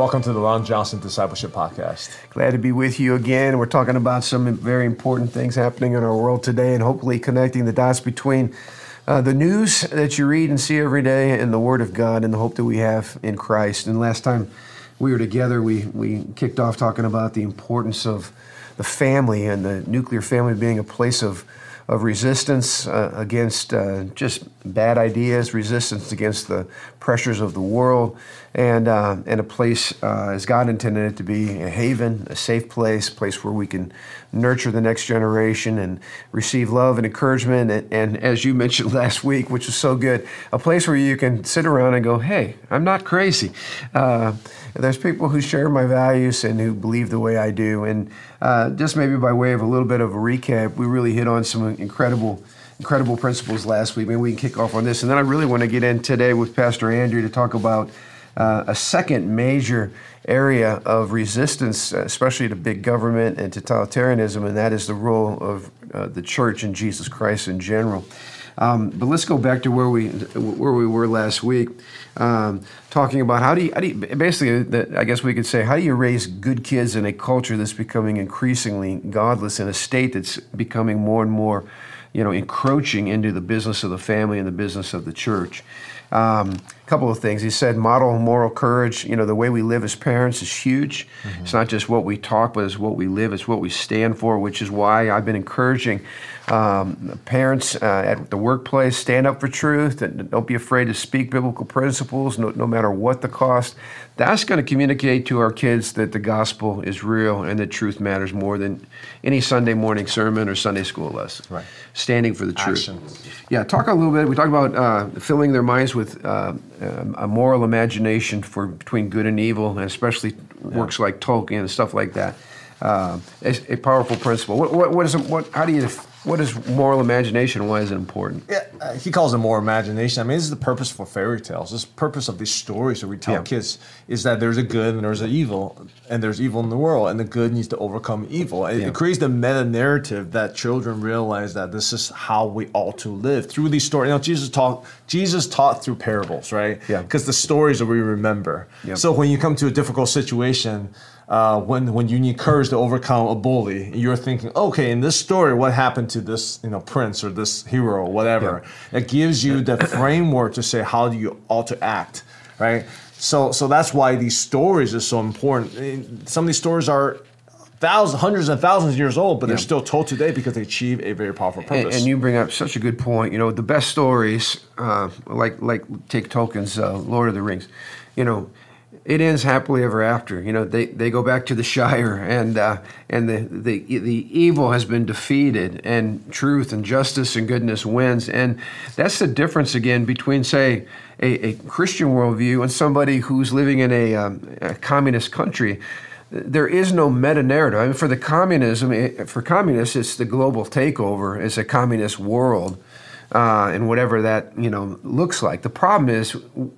Welcome to the Ron Johnson Discipleship Podcast. Glad to be with you again. We're talking about some very important things happening in our world today and hopefully connecting the dots between uh, the news that you read and see every day and the Word of God and the hope that we have in Christ. And last time we were together, we, we kicked off talking about the importance of the family and the nuclear family being a place of of resistance uh, against uh, just bad ideas, resistance against the pressures of the world, and uh, and a place uh, as God intended it to be a haven, a safe place, a place where we can nurture the next generation and receive love and encouragement, and, and as you mentioned last week, which was so good, a place where you can sit around and go, "Hey, I'm not crazy." Uh, there's people who share my values and who believe the way I do. And uh, just maybe by way of a little bit of a recap, we really hit on some incredible, incredible principles last week. Maybe we can kick off on this. And then I really want to get in today with Pastor Andrew to talk about uh, a second major area of resistance, especially to big government and totalitarianism, and that is the role of uh, the church and Jesus Christ in general. Um, but let's go back to where we where we were last week, um, talking about how do you, how do you basically, I guess we could say, how do you raise good kids in a culture that's becoming increasingly godless, in a state that's becoming more and more, you know, encroaching into the business of the family and the business of the church. Um, a couple of things. He said, model moral courage. You know, the way we live as parents is huge. Mm-hmm. It's not just what we talk, but it's what we live. It's what we stand for, which is why I've been encouraging um, parents uh, at the workplace stand up for truth and don't be afraid to speak biblical principles, no, no matter what the cost. That's going to communicate to our kids that the gospel is real and that truth matters more than any Sunday morning sermon or Sunday school lesson. Right. Standing for the truth. Action. Yeah, talk a little bit. We talk about uh, filling their minds with uh, a moral imagination for between good and evil, and especially yeah. works like Tolkien and stuff like that. Uh, a, a, powerful principle. What, what, what is what? How do you what is moral imagination? Why is it important? Yeah, uh, he calls it moral imagination. I mean, this is the purpose for fairy tales. This purpose of these stories that we tell yeah. kids is that there's a good and there's an evil, and there's evil in the world, and the good needs to overcome evil. It, yeah. it creates the meta narrative that children realize that this is how we ought to live through these stories. You know, Jesus taught Jesus taught through parables, right? Yeah. Because the stories that we remember. So when you come to a difficult situation uh, when when you need courage to overcome a bully, you're thinking, okay, in this story, what happened to this you know prince or this hero or whatever? Yeah. It gives you the framework to say how do you ought to act, right? So so that's why these stories are so important. Some of these stories are thousands, hundreds and thousands of years old, but yeah. they're still told today because they achieve a very powerful purpose. And, and you bring up such a good point. You know, the best stories, uh, like like take Tolkien's uh, Lord of the Rings. You know, it ends happily ever after. You know, they, they go back to the Shire, and uh, and the, the the evil has been defeated, and truth and justice and goodness wins. And that's the difference again between, say, a, a Christian worldview and somebody who's living in a, um, a communist country. There is no meta narrative. I mean, for the communism, for communists, it's the global takeover. It's a communist world uh, and whatever that you know looks like. The problem is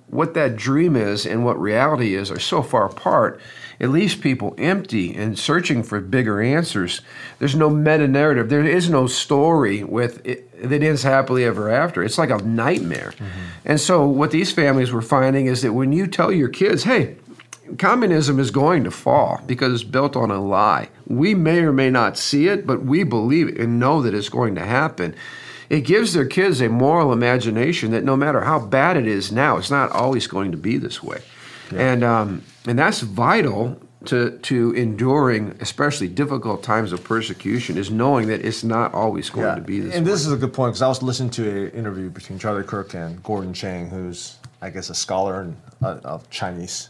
what that dream is and what reality is are so far apart. It leaves people empty and searching for bigger answers. There's no meta narrative. There is no story with it, that ends happily ever after. It's like a nightmare. Mm-hmm. And so what these families were finding is that when you tell your kids, "Hey," communism is going to fall because it's built on a lie. We may or may not see it, but we believe it and know that it's going to happen it gives their kids a moral imagination that no matter how bad it is now, it's not always going to be this way. Yeah. And, um, and that's vital to, to enduring, especially difficult times of persecution, is knowing that it's not always going yeah. to be this And way. this is a good point because I was listening to an interview between Charlie Kirk and Gordon Chang, who's, I guess, a scholar in, uh, of Chinese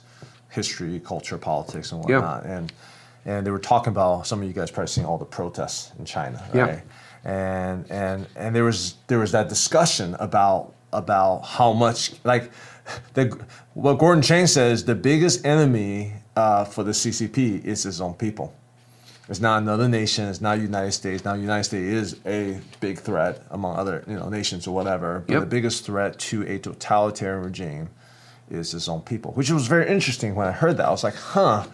history, culture, politics, and whatnot. Yeah. And, and they were talking about some of you guys probably seeing all the protests in China, right? Yeah and and and there was there was that discussion about about how much like the what Gordon Chang says the biggest enemy uh, for the CCP is its own people. It's not another nation. It's not United States. Now, United States is a big threat among other you know nations or whatever. But yep. the biggest threat to a totalitarian regime is its own people, which was very interesting when I heard that. I was like, huh.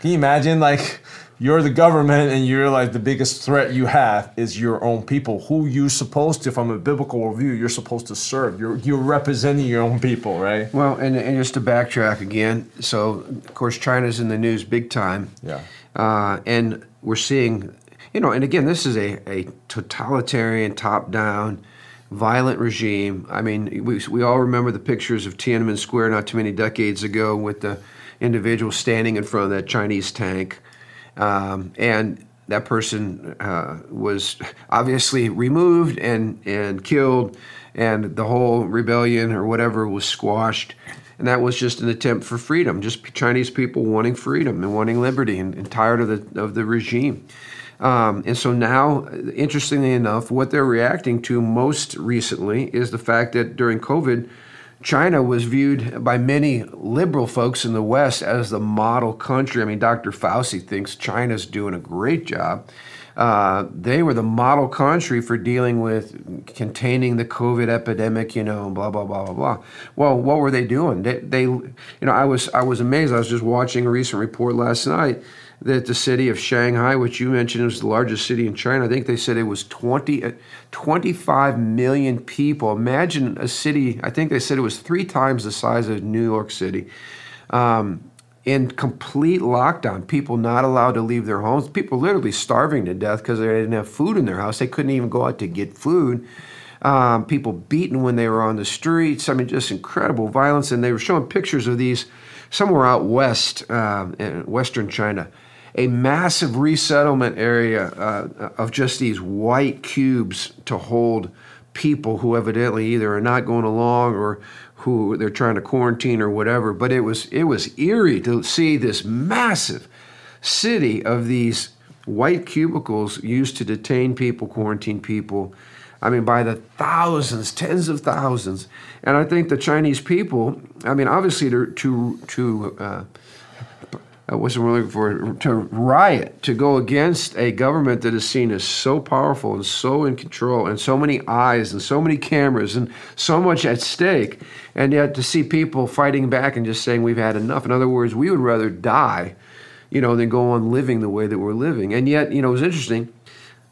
Can you imagine like you're the government and you realize the biggest threat you have is your own people. Who you supposed to from a biblical view you're supposed to serve. You're you're representing your own people right? Well and, and just to backtrack again so of course china's in the news big time. Yeah. Uh, and we're seeing you know and again this is a, a totalitarian top down violent regime. I mean we, we all remember the pictures of tiananmen square not too many decades ago with the individual standing in front of that chinese tank um, and that person uh, was obviously removed and, and killed, and the whole rebellion or whatever was squashed. And that was just an attempt for freedom, just Chinese people wanting freedom and wanting liberty and, and tired of the, of the regime. Um, and so now, interestingly enough, what they're reacting to most recently is the fact that during COVID, China was viewed by many liberal folks in the West as the model country. I mean, Dr. Fauci thinks China's doing a great job. Uh, they were the model country for dealing with containing the COVID epidemic, you know, blah blah blah blah blah. Well, what were they doing? They, they you know, I was I was amazed. I was just watching a recent report last night that the city of Shanghai, which you mentioned was the largest city in China, I think they said it was 20, uh, 25 million people. Imagine a city, I think they said it was three times the size of New York City. Um, in complete lockdown, people not allowed to leave their homes, people literally starving to death because they didn't have food in their house. They couldn't even go out to get food. Um, people beaten when they were on the streets. I mean, just incredible violence. And they were showing pictures of these somewhere out west, uh, in western China a massive resettlement area uh, of just these white cubes to hold people who evidently either are not going along or who they're trying to quarantine or whatever. But it was it was eerie to see this massive city of these white cubicles used to detain people, quarantine people. I mean, by the thousands, tens of thousands. And I think the Chinese people, I mean, obviously to to to uh, what's I'm looking for to riot to go against a government that is seen as so powerful and so in control and so many eyes and so many cameras and so much at stake and yet to see people fighting back and just saying we've had enough. In other words we would rather die you know than go on living the way that we're living. And yet you know it was interesting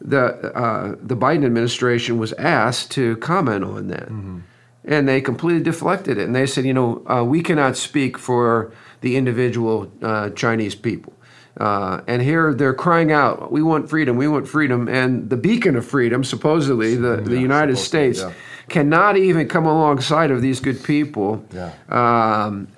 the uh, the Biden administration was asked to comment on that. Mm-hmm. and they completely deflected it. And they said you know uh, we cannot speak for the individual uh, Chinese people. Uh, and here they're crying out, "We want freedom! We want freedom!" And the beacon of freedom, supposedly the, the United States, to, yeah. cannot even come alongside of these good people yeah. um,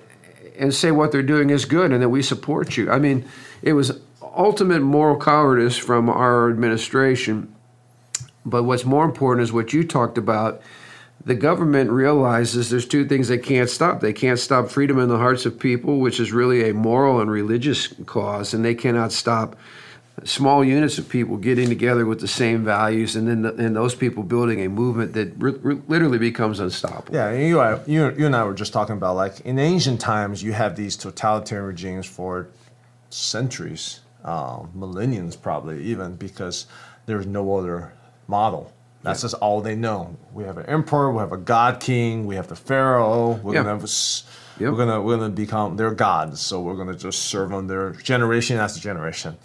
and say what they're doing is good and that we support you. I mean, it was ultimate moral cowardice from our administration. But what's more important is what you talked about the government realizes there's two things they can't stop. They can't stop freedom in the hearts of people, which is really a moral and religious cause, and they cannot stop small units of people getting together with the same values, and then the, and those people building a movement that re- re- literally becomes unstoppable. Yeah, you, you you and I were just talking about like in ancient times, you have these totalitarian regimes for centuries, um, probably even because there's no other model that's just all they know. We have an emperor, we have a god king, we have the pharaoh. We're yeah. gonna yep. we're gonna we're gonna become their gods. So we're gonna just serve them their generation after generation.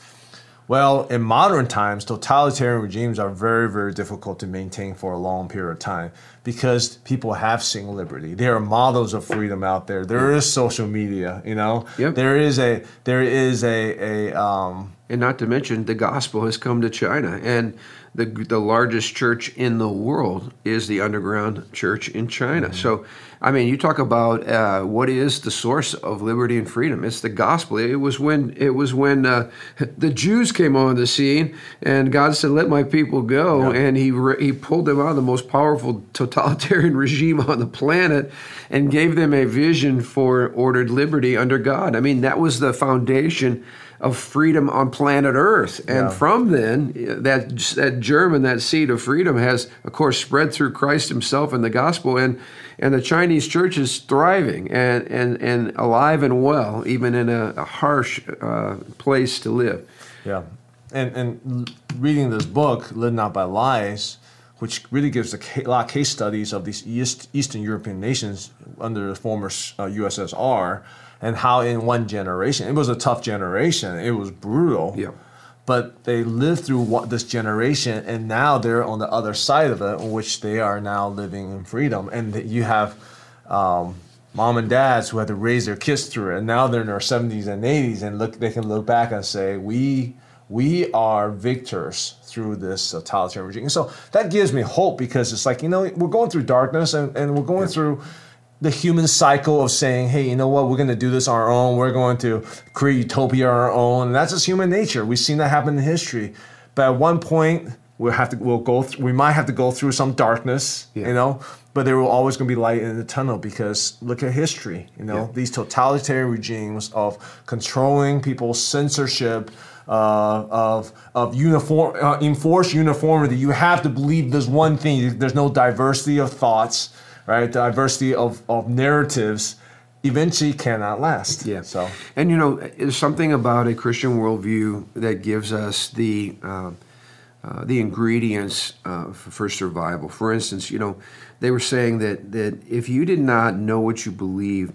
Well, in modern times, totalitarian regimes are very, very difficult to maintain for a long period of time because people have seen liberty. There are models of freedom out there. There is social media, you know. Yep. There is a there is a a um, and not to mention the gospel has come to China and the, the largest church in the world is the underground church in China. Mm-hmm. So, I mean, you talk about uh, what is the source of liberty and freedom? It's the gospel. It was when it was when uh, the Jews came on the scene, and God said, "Let my people go," yeah. and He re- He pulled them out of the most powerful totalitarian regime on the planet, and gave them a vision for ordered liberty under God. I mean, that was the foundation of freedom on planet Earth. And yeah. from then, that that germ and that seed of freedom has, of course, spread through Christ Himself and the gospel. And and the Chinese church is thriving and and and alive and well, even in a, a harsh uh, place to live. Yeah, and and reading this book, "Live Not by Lies." Which really gives a lot of case studies of these East, Eastern European nations under the former uh, USSR, and how in one generation it was a tough generation it was brutal yeah but they lived through what this generation, and now they're on the other side of it, in which they are now living in freedom. And you have um, mom and dads who had to raise their kids through it, and now they're in their 70s and 80s, and look, they can look back and say, we we are victors through this totalitarian regime. And so that gives me hope because it's like, you know, we're going through darkness and, and we're going yeah. through the human cycle of saying, hey, you know what, we're going to do this on our own. We're going to create utopia on our own. And that's just human nature. We've seen that happen in history. But at one point, we'll have to, we'll go, th- we might have to go through some darkness, yeah. you know, but there will always going to be light in the tunnel because look at history, you know, yeah. these totalitarian regimes of controlling people's censorship, uh, of of uniform uh, enforced uniformity. You have to believe this one thing. There's no diversity of thoughts right? Diversity of, of narratives eventually cannot last. Yeah. So, and you know, there's something about a Christian worldview that gives us the uh, uh, the ingredients uh, for survival. For instance, you know, they were saying that that if you did not know what you believed,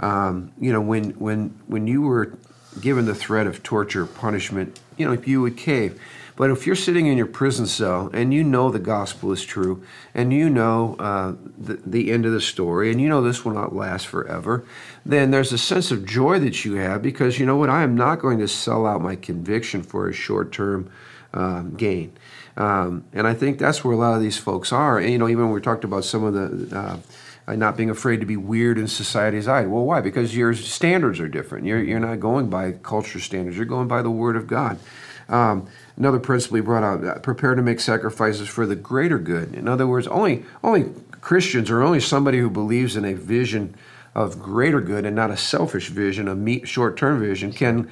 um, you know, when when when you were given the threat of torture, punishment, you know, if you would cave. But if you're sitting in your prison cell and you know the gospel is true, and you know uh, the, the end of the story, and you know this will not last forever, then there's a sense of joy that you have because you know what? I am not going to sell out my conviction for a short term um, gain. Um, and I think that's where a lot of these folks are. And, you know, even when we talked about some of the. Uh, not being afraid to be weird in society's eye. Well, why? Because your standards are different. You're, you're not going by culture standards. You're going by the Word of God. Um, another principle he brought out: uh, prepare to make sacrifices for the greater good. In other words, only only Christians or only somebody who believes in a vision of greater good and not a selfish vision, a short-term vision, can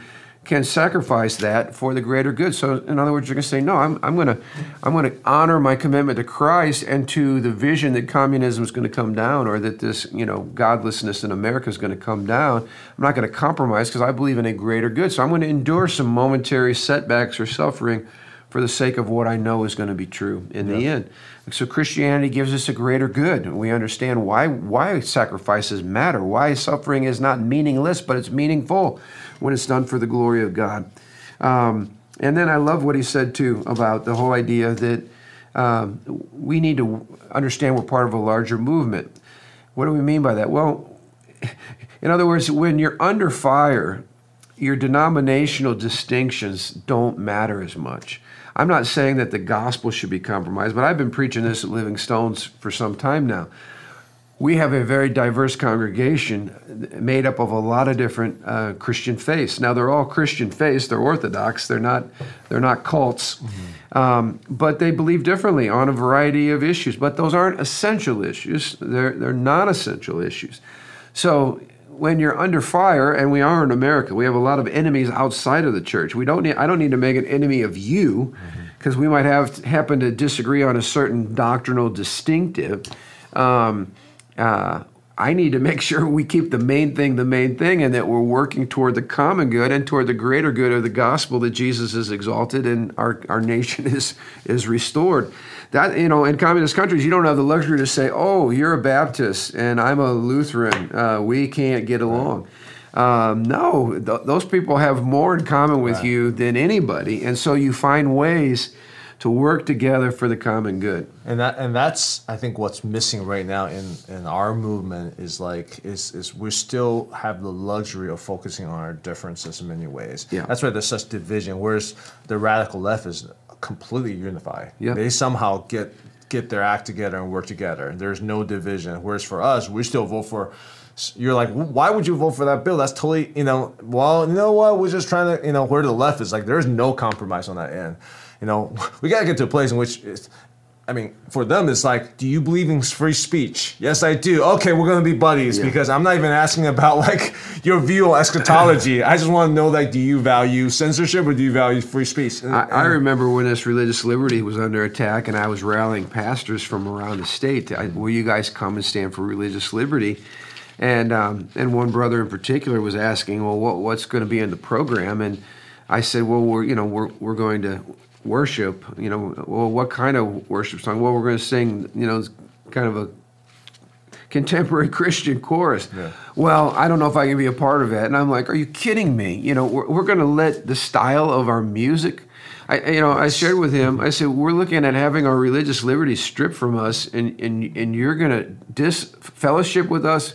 can sacrifice that for the greater good. So, in other words, you're going to say, no, I'm, I'm going to I'm going to honor my commitment to Christ and to the vision that communism is going to come down, or that this you know godlessness in America is going to come down. I'm not going to compromise because I believe in a greater good. So, I'm going to endure some momentary setbacks or suffering for the sake of what I know is going to be true in the end. So Christianity gives us a greater good. We understand why why sacrifices matter, why suffering is not meaningless, but it's meaningful when it's done for the glory of God. Um, and then I love what he said too about the whole idea that um, we need to understand we're part of a larger movement. What do we mean by that? Well, in other words, when you're under fire, your denominational distinctions don't matter as much. I'm not saying that the gospel should be compromised, but I've been preaching this at Living Stones for some time now we have a very diverse congregation made up of a lot of different uh, Christian faiths. Now they're all Christian faiths; they're Orthodox. They're not they're not cults, mm-hmm. um, but they believe differently on a variety of issues. But those aren't essential issues; they're they're non-essential issues. So when you're under fire, and we are in America, we have a lot of enemies outside of the church. We don't need I don't need to make an enemy of you because mm-hmm. we might have happen to disagree on a certain doctrinal distinctive. Um, uh, I need to make sure we keep the main thing the main thing and that we're working toward the common good and toward the greater good of the gospel that Jesus is exalted and our, our nation is is restored. That you know, in communist countries, you don't have the luxury to say, "Oh, you're a Baptist and I'm a Lutheran. Uh, we can't get along." Um, no, th- those people have more in common with right. you than anybody, and so you find ways to work together for the common good. And that and that's I think what's missing right now in, in our movement is like is is we still have the luxury of focusing on our differences in many ways. Yeah. That's why there's such division. Whereas the radical left is completely unify. Yeah. They somehow get get their act together and work together. There's no division. Whereas for us, we still vote for you're like, why would you vote for that bill? That's totally, you know, well, you know what? We're just trying to, you know, where the left is like, there's no compromise on that end you know, we got to get to a place in which it's, I mean, for them, it's like, do you believe in free speech? Yes, I do. Okay, we're gonna be buddies yeah. because I'm not even asking about like your view on eschatology. I just want to know like, do you value censorship or do you value free speech? And, I, I, remember when this religious liberty was under attack, and I was rallying pastors from around the state. I, will you guys come and stand for religious liberty? And um, and one brother in particular was asking, well, what, what's going to be in the program? And I said, well, we're you know we're we're going to worship, you know, well, what kind of worship song? Well, we're going to sing, you know, kind of a contemporary Christian chorus. Yeah. Well, I don't know if I can be a part of it. And I'm like, are you kidding me? You know, we're, we're going to let the style of our music I, you know, I shared with him. I said we're looking at having our religious liberties stripped from us, and and and you're going to dis fellowship with us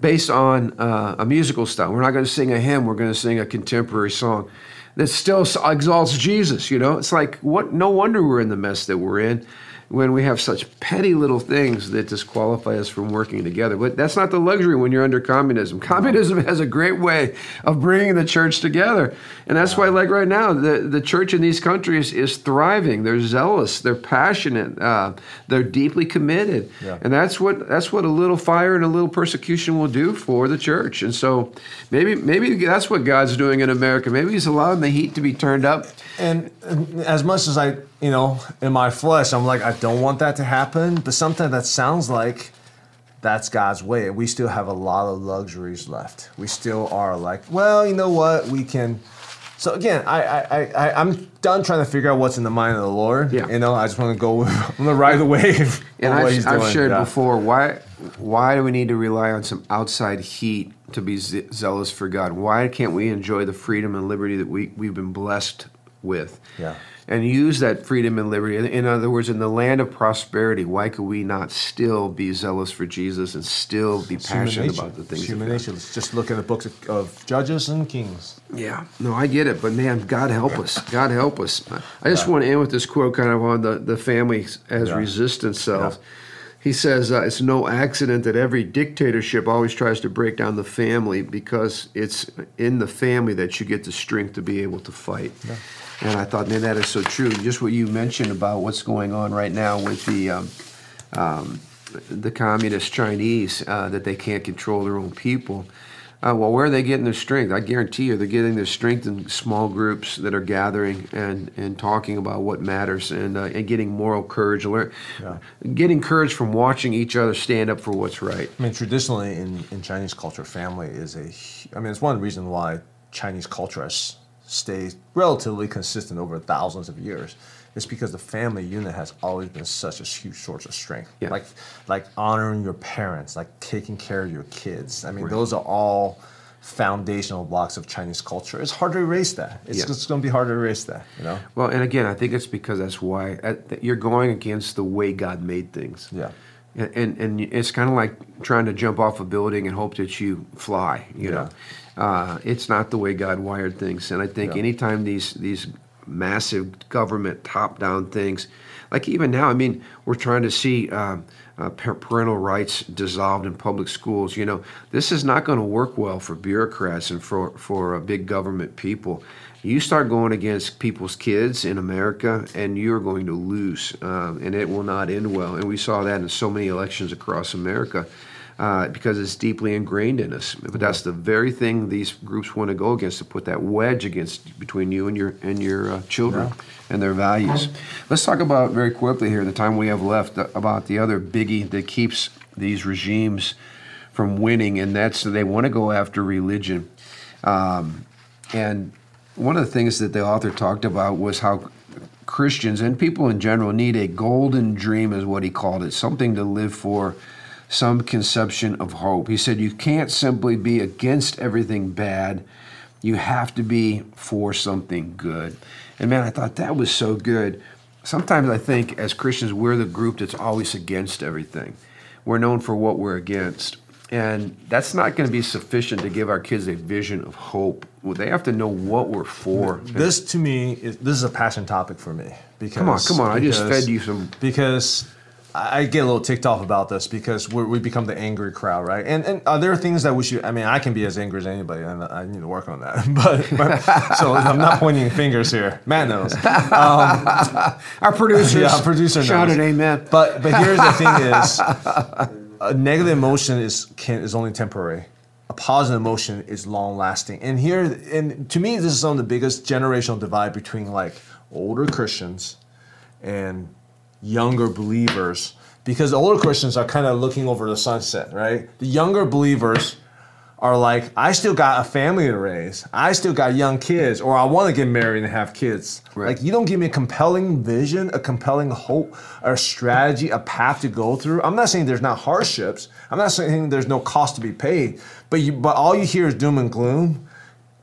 based on uh, a musical style. We're not going to sing a hymn. We're going to sing a contemporary song that still exalts Jesus. You know, it's like what? No wonder we're in the mess that we're in when we have such petty little things that disqualify us from working together. But that's not the luxury when you're under communism. Communism has a great way of bringing the church together. And that's why, like right now, the, the church in these countries is thriving. They're zealous, they're passionate, uh, they're deeply committed. Yeah. And that's what that's what a little fire and a little persecution will do for the church. And so maybe maybe that's what God's doing in America. Maybe He's allowing the heat to be turned up. And, as much as I you know, in my flesh, I'm like, I don't want that to happen. But sometimes that sounds like that's God's way. We still have a lot of luxuries left. We still are like, well, you know what? We can. So again, I, I, I, I'm done trying to figure out what's in the mind of the Lord. Yeah. You know, I just want to go, I'm to ride the wave. and I've, I've shared yeah. before, why, why do we need to rely on some outside heat to be zealous for God? Why can't we enjoy the freedom and liberty that we, we've been blessed with? Yeah and use that freedom and liberty. In other words, in the land of prosperity, why could we not still be zealous for Jesus and still be it's passionate about the things? It's human nature. Let's just look at the books of, of, Judges and Kings. Yeah, no, I get it, but man, God help us. God help us. I just yeah. want to end with this quote, kind of on the the family as yeah. resistance cells. Yeah. He says uh, it's no accident that every dictatorship always tries to break down the family because it's in the family that you get the strength to be able to fight. And I thought, man, that is so true. Just what you mentioned about what's going on right now with the um, um, the communist Chinese uh, that they can't control their own people. Uh, well, where are they getting their strength? I guarantee you, they're getting their strength in small groups that are gathering and, and talking about what matters and, uh, and getting moral courage, learn, yeah. getting courage from watching each other stand up for what's right. I mean, traditionally in, in Chinese culture, family is a. I mean, it's one reason why Chinese culture has stayed relatively consistent over thousands of years it's because the family unit has always been such a huge source of strength. Yeah. Like like honoring your parents, like taking care of your kids. I mean, right. those are all foundational blocks of Chinese culture. It's hard to erase that. It's, yeah. it's going to be hard to erase that, you know. Well, and again, I think it's because that's why uh, you're going against the way God made things. Yeah. And, and, it's kind of like trying to jump off a building and hope that you fly. You yeah. know, uh, it's not the way God wired things. And I think yeah. anytime these these massive government top down things, like even now, I mean, we're trying to see. Uh, uh, parental rights dissolved in public schools. You know, this is not going to work well for bureaucrats and for for uh, big government people. You start going against people's kids in America, and you're going to lose, uh, and it will not end well. And we saw that in so many elections across America uh, because it's deeply ingrained in us. But that's the very thing these groups want to go against to put that wedge against between you and your and your uh, children yeah. and their values. Let's talk about very quickly here, the time we have left, uh, about the other biggie that keeps these regimes from winning, and that's they want to go after religion. Um, and one of the things that the author talked about was how Christians and people in general need a golden dream, is what he called it, something to live for some conception of hope. He said, You can't simply be against everything bad, you have to be for something good. And man, I thought that was so good. Sometimes I think as Christians, we're the group that's always against everything. We're known for what we're against. And that's not going to be sufficient to give our kids a vision of hope. They have to know what we're for. This, to me, is, this is a passion topic for me. Because, come on, come on! Because, I just fed you some. Because I get a little ticked off about this because we become the angry crowd, right? And and are there things that we should? I mean, I can be as angry as anybody, and I need to work on that. But, but so I'm not pointing fingers here. Matt knows. Um, our producer, yeah, our producer shouted amen. But but here's the thing: is a negative emotion is can is only temporary. A positive emotion is long lasting. And here, and to me, this is some of the biggest generational divide between like older Christians and younger believers because older Christians are kind of looking over the sunset, right? The younger believers are like, I still got a family to raise. I still got young kids, or I want to get married and have kids. Right. Like, you don't give me a compelling vision, a compelling hope, a strategy, a path to go through. I'm not saying there's not hardships. I'm not saying there's no cost to be paid. But you, but all you hear is doom and gloom.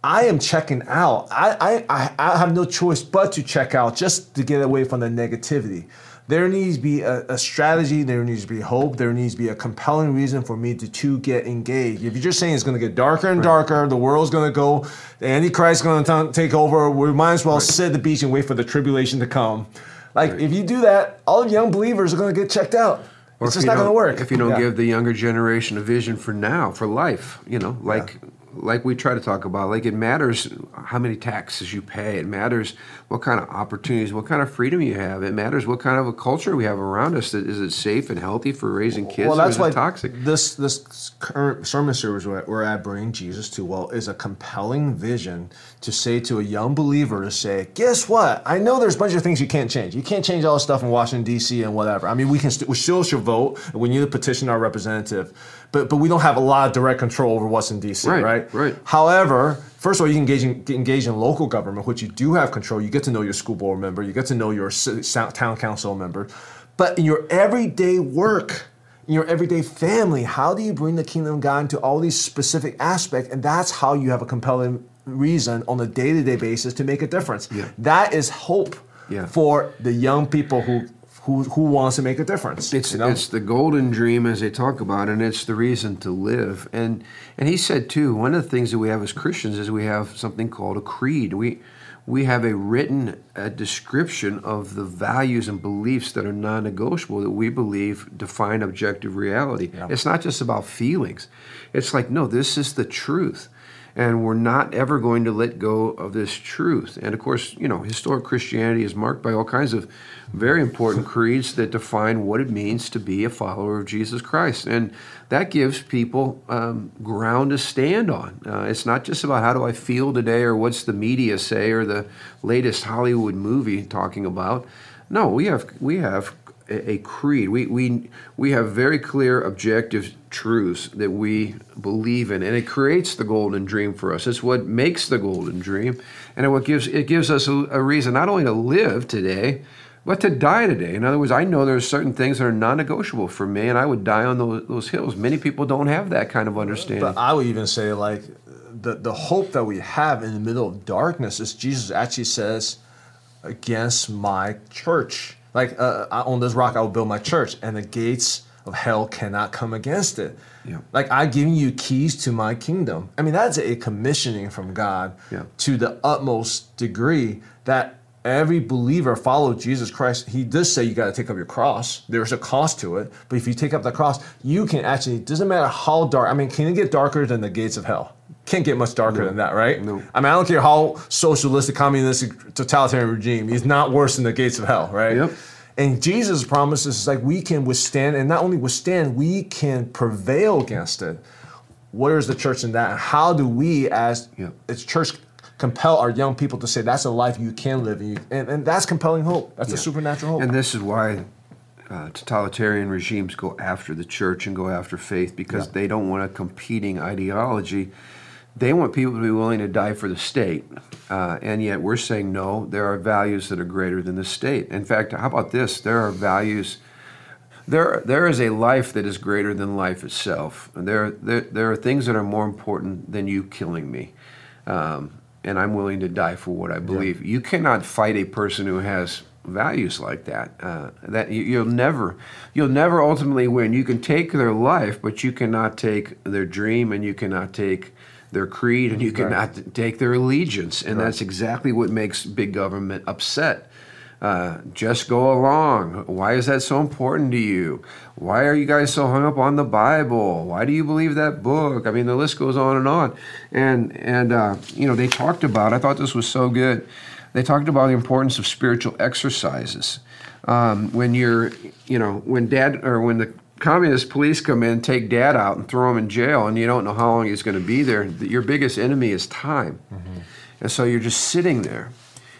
I am checking out. I, I, I have no choice but to check out just to get away from the negativity. There needs to be a, a, strategy, there needs to be hope, there needs to be a compelling reason for me to, to get engaged. If you're just saying it's going to get darker and darker, the world's going to go, the Antichrist's going to take over, we might as well right. sit at the beach and wait for the tribulation to come. Like, right. if you do that, all young believers are going to get checked out. Or it's just not going to work. If you don't yeah. give the younger generation a vision for now, for life, you know, like yeah like we try to talk about, like it matters how many taxes you pay. It matters what kind of opportunities, what kind of freedom you have. It matters what kind of a culture we have around us. Is it safe and healthy for raising kids? Well, that's why toxic. This this current sermon series we're at, bringing Jesus to well is a compelling vision to say to a young believer to say, guess what? I know there's a bunch of things you can't change. You can't change all the stuff in Washington D.C. and whatever. I mean, we can st- we still should vote. We need to petition our representative but but we don't have a lot of direct control over what's in DC, right? Right. right. However, first of all, you engage in, engage in local government, which you do have control. You get to know your school board member, you get to know your town council member, but in your everyday work. In your everyday family, how do you bring the kingdom of God into all these specific aspects? And that's how you have a compelling reason on a day to day basis to make a difference. Yeah. That is hope yeah. for the young people who who who wants to make a difference. It's you know? it's the golden dream as they talk about, and it's the reason to live. And and he said too, one of the things that we have as Christians is we have something called a creed. We we have a written a description of the values and beliefs that are non-negotiable that we believe define objective reality. Yeah. It's not just about feelings. It's like no, this is the truth and we're not ever going to let go of this truth. And of course, you know, historic Christianity is marked by all kinds of very important creeds that define what it means to be a follower of Jesus Christ. And that gives people um, ground to stand on. Uh, it's not just about how do I feel today or what's the media say or the latest Hollywood movie talking about. No, we have we have a, creed. We, we, we have very clear objective truths that we believe in, and it creates the golden dream for us. It's what makes the golden dream, and it what gives it gives us a, a reason not only to live today, but to die today. In other words, I know there are certain things that are non-negotiable for me, and I would die on those, those hills. Many people don't have that kind of understanding. But I would even say, like, the the hope that we have in the middle of darkness is Jesus actually says, "Against my church." Like uh, on this rock, I will build my church, and the gates of hell cannot come against it. Yeah. Like I giving you keys to my kingdom. I mean, that's a commissioning from God yeah. to the utmost degree that every believer follow Jesus Christ. He does say you got to take up your cross. There's a cost to it, but if you take up the cross, you can actually. It doesn't matter how dark. I mean, can it get darker than the gates of hell? Can't get much darker no. than that, right? No. I mean, I don't care how socialistic, communistic, totalitarian regime. He's not worse than the gates of hell, right? Yep. And Jesus promises is like we can withstand, and not only withstand, we can prevail against it. Where is the church in that? How do we, as yep. its church, compel our young people to say that's a life you can live, and, you, and, and that's compelling hope. That's yeah. a supernatural hope. And this is why uh, totalitarian regimes go after the church and go after faith because yeah. they don't want a competing ideology they want people to be willing to die for the state. Uh, and yet we're saying no, there are values that are greater than the state. In fact, how about this? There are values. There, there is a life that is greater than life itself. And There, there, there are things that are more important than you killing me. Um, and I'm willing to die for what I believe. Yeah. You cannot fight a person who has values like that. Uh, that you, will never, you'll never ultimately win. You can take their life, but you cannot take their dream, and you cannot take their creed and you cannot right. take their allegiance. And right. that's exactly what makes big government upset. Uh, just go along. Why is that so important to you? Why are you guys so hung up on the Bible? Why do you believe that book? I mean, the list goes on and on. And and uh, you know, they talked about. I thought this was so good. They talked about the importance of spiritual exercises. Um, when you're, you know, when dad or when the communist police come in, take dad out, and throw him in jail, and you don't know how long he's going to be there. Your biggest enemy is time. Mm-hmm. And so you're just sitting there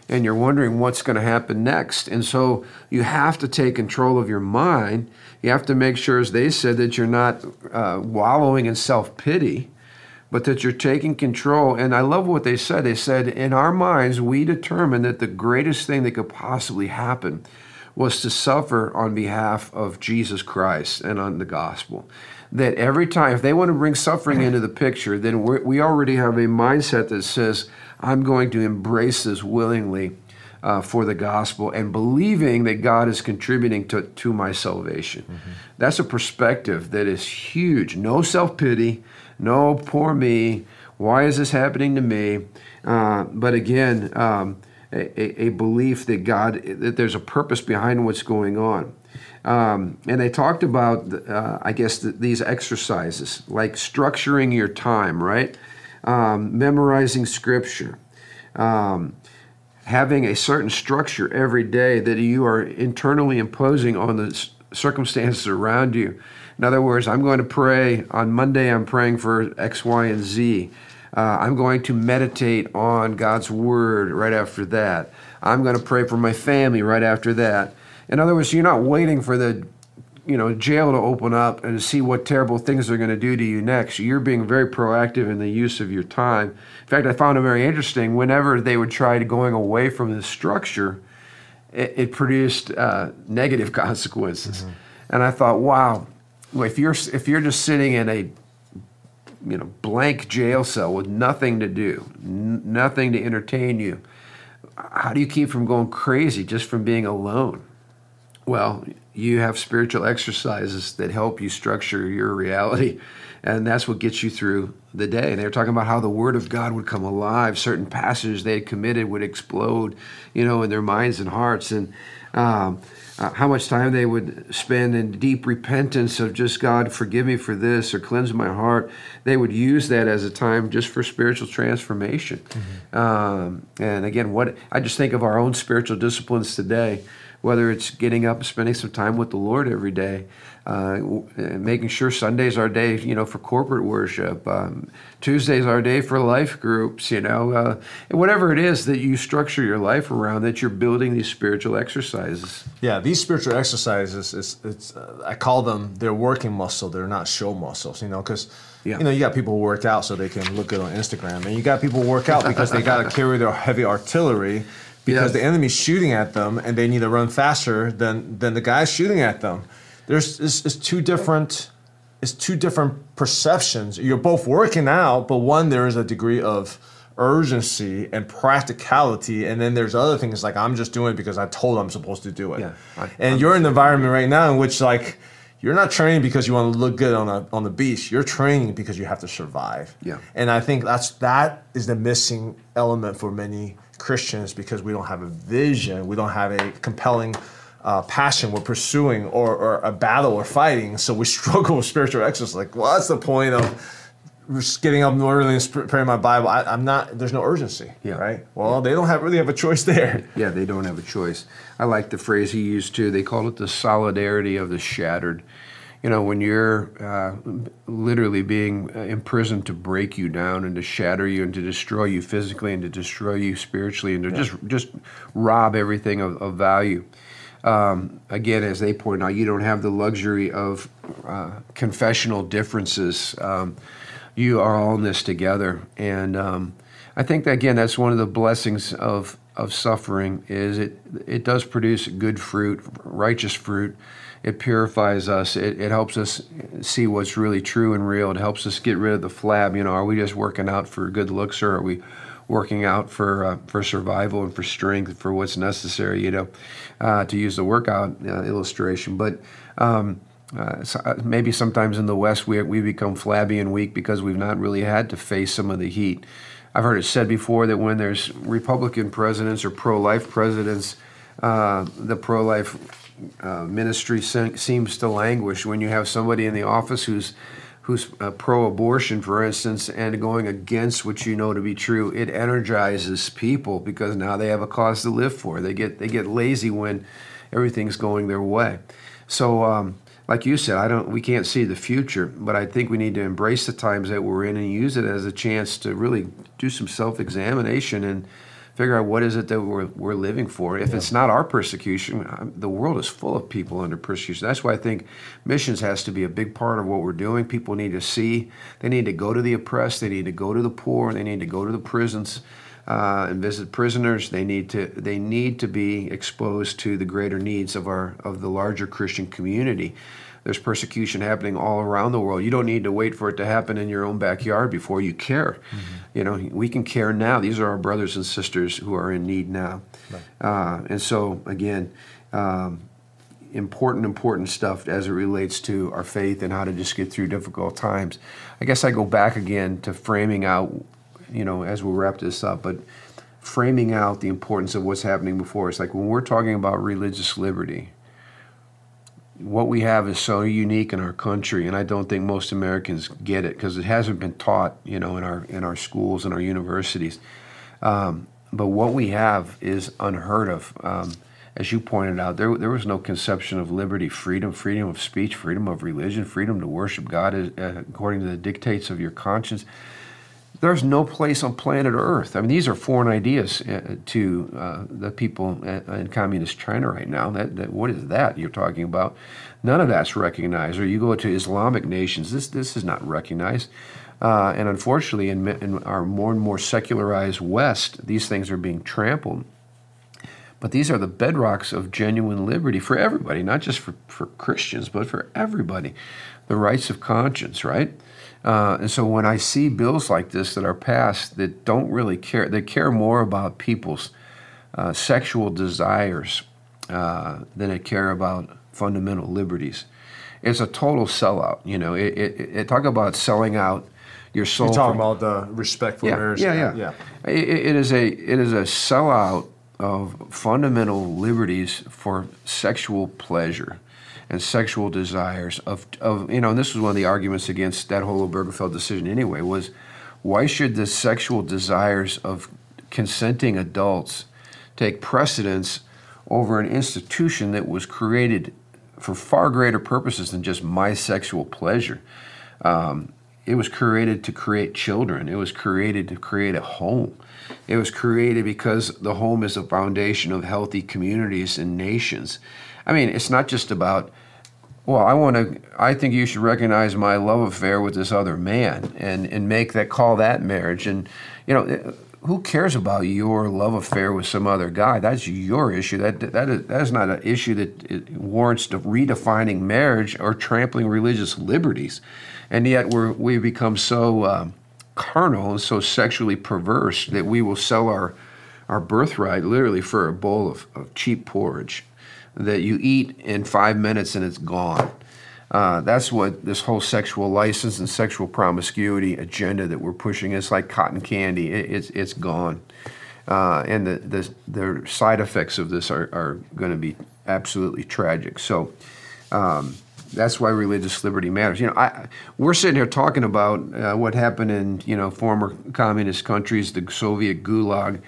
and you're wondering what's going to happen next. And so you have to take control of your mind. You have to make sure, as they said, that you're not uh, wallowing in self pity, but that you're taking control. And I love what they said. They said, in our minds, we determine that the greatest thing that could possibly happen was to suffer on behalf of Jesus Christ and on the gospel. That every time, if they want to bring suffering into the picture, then we already have a mindset that says, I'm going to embrace this willingly uh, for the gospel and believing that God is contributing to, to my salvation. Mm-hmm. That's a perspective that is huge. No self pity, no poor me. Why is this happening to me? Uh, but again, um, a, a, belief that God, that there's a purpose behind what's going on. Um, and they talked about, uh, I guess, the, these exercises like structuring your time, right? Um, memorizing scripture, um, having a certain structure every day that you are internally imposing on the circumstances around you. In other words, I'm going to pray on Monday, I'm praying for X, Y, and Z. Uh, I'm going to meditate on God's word right after that. I'm going to pray for my family right after that. In other words, you're not waiting for the you know jail to open up and to see what terrible things they're going to do to you next. You're being very proactive in the use of your time. In fact, I found it very interesting. Whenever they would try to going away from the structure, it, it produced uh, negative consequences. Mm-hmm. And I thought, wow, if you're if you're just sitting in a you know blank jail cell with nothing to do, n- nothing to entertain you, how do you keep from going crazy just from being alone? Well, you have spiritual exercises that help you structure your reality, and that's what gets you through the day. And they were talking about how the Word of God would come alive. Certain passages they had committed would explode, you know, in their minds and hearts, and um, uh, how much time they would spend in deep repentance of just God, forgive me for this or cleanse my heart. They would use that as a time just for spiritual transformation. Mm-hmm. Um, and again, what I just think of our own spiritual disciplines today whether it's getting up and spending some time with the Lord every day, uh, making sure Sunday's our day, you know, for corporate worship, um, Tuesday's our day for life groups, you know, uh, whatever it is that you structure your life around, that you're building these spiritual exercises. Yeah, these spiritual exercises, it's, it's uh, I call them they're working muscle, they're not show muscles, you know, because. Yeah. You know, you got people who work out so they can look good on Instagram, and you got people who work out because they got to carry their heavy artillery because yes. the enemy's shooting at them and they need to run faster than than the guy shooting at them. There's it's, it's two different it's two different perceptions. You're both working out, but one there is a degree of urgency and practicality, and then there's other things like I'm just doing it because I told I'm supposed to do it. Yeah, I, and I'm you're in an environment right now in which like you're not training because you want to look good on a, on the beach. You're training because you have to survive. Yeah. And I think that's that is the missing element for many Christians because we don't have a vision, we don't have a compelling uh, passion we're pursuing or, or a battle we're fighting. So we struggle with spiritual exercise. Like, well, that's the point of just getting up early and preparing my Bible. I, am not. There's no urgency. Yeah. Right. Well, they don't have really have a choice there. Yeah, they don't have a choice. I like the phrase he used too. They call it the solidarity of the shattered you know, when you're uh, literally being uh, imprisoned to break you down and to shatter you and to destroy you physically and to destroy you spiritually and to yeah. just just rob everything of, of value. Um, again, as they point out, you don't have the luxury of uh, confessional differences. Um, you are all in this together, and um, I think that again, that's one of the blessings of of suffering is it it does produce good fruit, righteous fruit it purifies us. It, it helps us see what's really true and real. It helps us get rid of the flab. You know, are we just working out for good looks or are we working out for uh, for survival and for strength for what's necessary? You know, uh, to use the workout uh, illustration, but. Um, uh, uh, maybe sometimes in the West we, we become flabby and weak because we've not really had to face some of the heat. I've heard it said before that when there's Republican presidents or pro life presidents, uh, the pro life uh, ministry se- seems to languish when you have somebody in the office who's who's uh, pro-abortion, for instance, and going against what you know to be true. It energizes people because now they have a cause to live for. They get they get lazy when everything's going their way. So. Um, like you said, I don't. We can't see the future, but I think we need to embrace the times that we're in and use it as a chance to really do some self-examination and figure out what is it that we're, we're living for. If yeah. it's not our persecution, the world is full of people under persecution. That's why I think missions has to be a big part of what we're doing. People need to see, they need to go to the oppressed, they need to go to the poor, they need to go to the prisons. uh, and visit prisoners. They need to they need to be exposed to the greater needs of our of the larger Christian community. There's persecution happening all around the world. You don't need to wait for it to happen in your own backyard before you care. Mm-hmm. You know, we can care now. These are our brothers and sisters who are in need now. Right. Uh, and so, again, um, important, important stuff as it relates to our faith and how to just get through difficult times. I guess I go back again to framing out, you know, as we wrap this up, but framing out the importance of what's happening before us. Like when we're talking about religious liberty, what we have is so unique in our country, and I don't think most Americans get it because it hasn't been taught, you know, in our in our schools and our universities. Um, but what we have is unheard of. Um, as you pointed out, there there was no conception of liberty, freedom, freedom of speech, freedom of religion, freedom to worship God uh, according to the dictates of your conscience there's no place on planet Earth. I mean, these are foreign ideas uh, to uh, the people in communist China right now. That, that, what is that you're talking about? None of that's recognized. Or you go to Islamic nations, this this is not recognized. Uh, and unfortunately, in, in, our more and more secularized West, these things are being trampled. But these are the bedrocks of genuine liberty for everybody, not just for, for Christians, but for everybody. The rights of conscience, right? Uh, and so when I see bills like this that are passed that don't really care, they care more about people's uh, sexual desires uh, than they care about fundamental liberties. It's a total sellout. You know, it, it, it talk about selling out your soul. You're talking about the respect for yeah, marriage. Yeah, yeah, yeah. It, it is a it is a sellout of fundamental liberties for sexual pleasure and sexual desires of, of you know, and this was one of the arguments against that whole Obergefell decision anyway, was why should the sexual desires of consenting adults take precedence over an institution that was created for far greater purposes than just my sexual pleasure? Um, it was created to create children. It was created to create a home. It was created because the home is a foundation of healthy communities and nations. I mean, it's not just about, well, I want to, I think you should recognize my love affair with this other man and, and make that, call that marriage. And, you know, who cares about your love affair with some other guy? That's your issue. That, that, is, that is not an issue that warrants redefining marriage or trampling religious liberties. And yet we're, we become so um, carnal and so sexually perverse that we will sell our, our birthright literally for a bowl of, of cheap porridge that you eat in five minutes and it's gone. Uh, that's what this whole sexual license and sexual promiscuity agenda that we're pushing is like cotton candy. It, it's it's gone, uh, and the, the the side effects of this are, are going to be absolutely tragic. So. Um, that's why religious liberty matters. You know, I, we're sitting here talking about uh, what happened in you know former communist countries, the Soviet Gulag,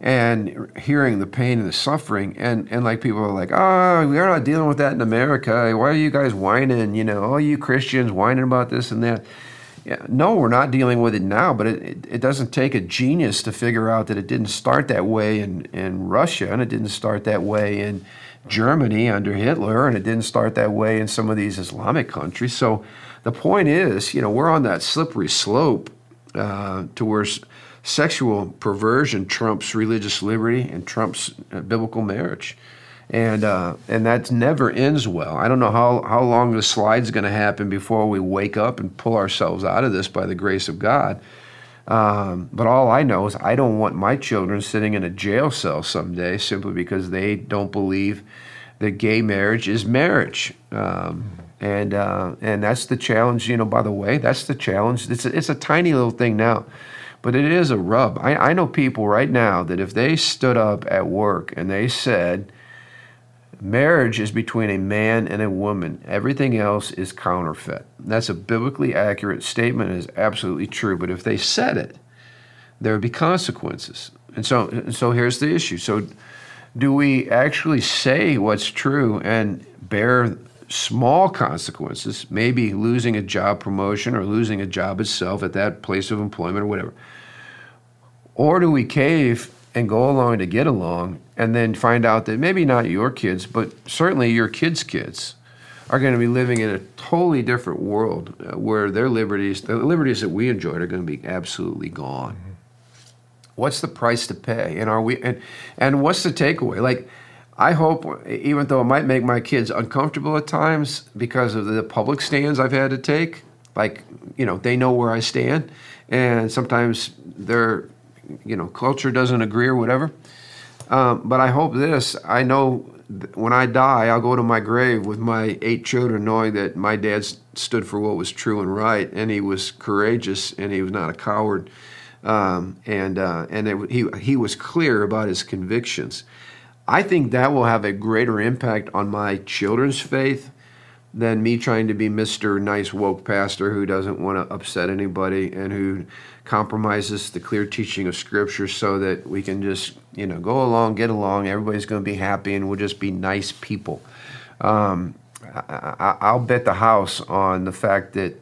and hearing the pain and the suffering and, and like people are like oh we're not dealing with that in america. Why are you guys whining? You know all you christians whining about this and that. Yeah, no we're not dealing with it now but it, it, it, doesn't take a genius to figure out that it didn't start that way in, in russia and it didn't start that way in germany under hitler and it didn't start that way in some of these islamic countries. So the point is you know we're on that slippery slope uh, towards sexual perversion trumps religious liberty and trumps uh, biblical marriage. And, uh, and that never ends well. I don't know how, how long the slide's going to happen before we wake up and pull ourselves out of this by the grace of God. Um, but all I know is I don't want my children sitting in a jail cell someday simply because they don't believe that gay marriage is marriage. Um, and uh, and that's the challenge. You know, by the way, that's the challenge. It's a, it's a tiny little thing now. But it is a rub. I, I know people right now that if they stood up at work and they said, marriage is between a man and a woman, everything else is counterfeit. That's a biblically accurate statement, is absolutely true. But if they said it, there would be consequences. And so, and so here's the issue. So, do we actually say what's true and bear small consequences, maybe losing a job promotion or losing a job itself at that place of employment or whatever? Or do we cave and go along to get along and then find out that maybe not your kids, but certainly your kids' kids are going to be living in a totally different world uh, where their liberties, the liberties that we enjoyed, are going to be absolutely gone? what's the price to pay, and are we and and what's the takeaway? Like, I hope, even though it might make my kids uncomfortable at times because of the public stands I've had to take, like you know they know where I stand, and sometimes their you know culture doesn't agree or whatever. Um, but I hope this. I know when I die, I'll go to my grave with my eight children, knowing that my dad stood for what was true and right, and he was courageous, and he was not a coward, um, and uh, and it, he he was clear about his convictions. I think that will have a greater impact on my children's faith than me trying to be Mr. Nice Woke Pastor who doesn't want to upset anybody and who compromises the clear teaching of Scripture so that we can just, you know, go along, get along, everybody's going to be happy, and we'll just be nice people. Um, I, will bet the house on the fact that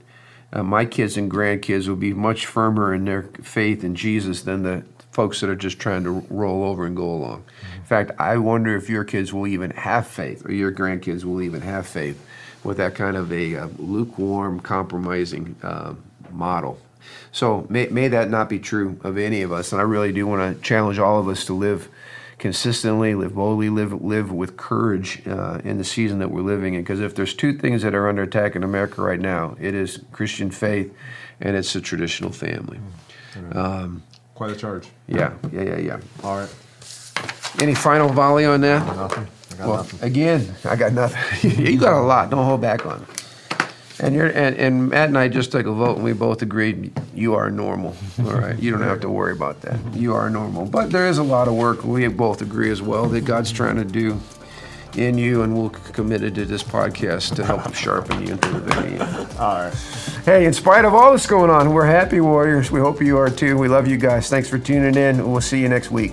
uh, my kids and grandkids will be much firmer in their faith in Jesus than the folks that are just trying to roll over and go along. In fact, I wonder if your kids will even have faith or your grandkids will even have faith with that kind of a uh, lukewarm, compromising uh, model. So may, may that not be true of any of us. And I really do want to challenge all of us to live consistently, live boldly, live live with courage uh, in the season that we're living in. Because if there's two things that are under attack in America right now, it is Christian faith and it's the traditional family. Um, Quite a charge. Yeah, yeah, yeah, yeah. All right. Any final volley on that? Nothing I well, nothing. again, I got nothing. you got a lot. Don't hold back on it. And you're and, and Matt and I just took a vote, and we both agreed you are normal. All right, you don't have to worry about that. You are normal, but there is a lot of work. We both agree as well that God's trying to do in you, and we're committed to this podcast to help sharpen you into the very end. All right. Hey, in spite of all this going on, we're happy warriors. We hope you are too. We love you guys. Thanks for tuning in. We'll see you next week.